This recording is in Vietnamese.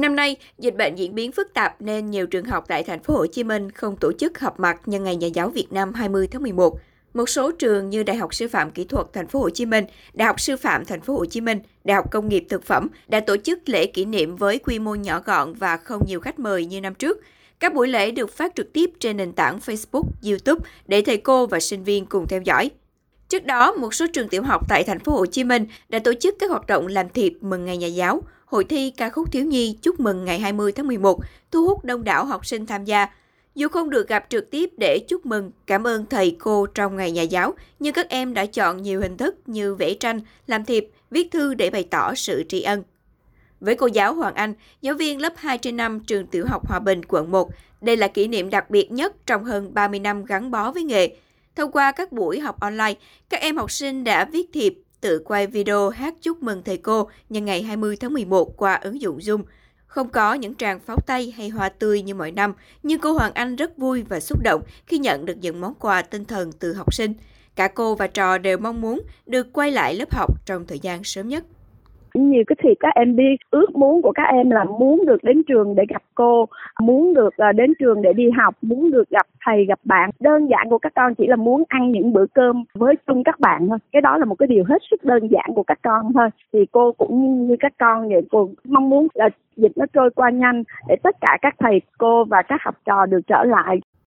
Năm nay, dịch bệnh diễn biến phức tạp nên nhiều trường học tại thành phố Hồ Chí Minh không tổ chức họp mặt nhân ngày Nhà giáo Việt Nam 20 tháng 11. Một số trường như Đại học Sư phạm Kỹ thuật Thành phố Hồ Chí Minh, Đại học Sư phạm Thành phố Hồ Chí Minh, Đại học Công nghiệp Thực phẩm đã tổ chức lễ kỷ niệm với quy mô nhỏ gọn và không nhiều khách mời như năm trước. Các buổi lễ được phát trực tiếp trên nền tảng Facebook, YouTube để thầy cô và sinh viên cùng theo dõi. Trước đó, một số trường tiểu học tại thành phố Hồ Chí Minh đã tổ chức các hoạt động làm thiệp mừng ngày nhà giáo, hội thi ca khúc thiếu nhi chúc mừng ngày 20 tháng 11, thu hút đông đảo học sinh tham gia. Dù không được gặp trực tiếp để chúc mừng, cảm ơn thầy cô trong ngày nhà giáo, nhưng các em đã chọn nhiều hình thức như vẽ tranh, làm thiệp, viết thư để bày tỏ sự tri ân. Với cô giáo Hoàng Anh, giáo viên lớp 2 trên 5 trường tiểu học Hòa Bình, quận 1, đây là kỷ niệm đặc biệt nhất trong hơn 30 năm gắn bó với nghề. Thông qua các buổi học online, các em học sinh đã viết thiệp, tự quay video hát chúc mừng thầy cô nhân ngày 20 tháng 11 qua ứng dụng Zoom. Không có những tràng pháo tay hay hoa tươi như mọi năm, nhưng cô Hoàng Anh rất vui và xúc động khi nhận được những món quà tinh thần từ học sinh. Cả cô và trò đều mong muốn được quay lại lớp học trong thời gian sớm nhất nhiều cái thì các em biết, ước muốn của các em là muốn được đến trường để gặp cô, muốn được à, đến trường để đi học, muốn được gặp thầy, gặp bạn. Đơn giản của các con chỉ là muốn ăn những bữa cơm với chung các bạn thôi. Cái đó là một cái điều hết sức đơn giản của các con thôi. Thì cô cũng như các con vậy, cô mong muốn là dịch nó trôi qua nhanh để tất cả các thầy, cô và các học trò được trở lại.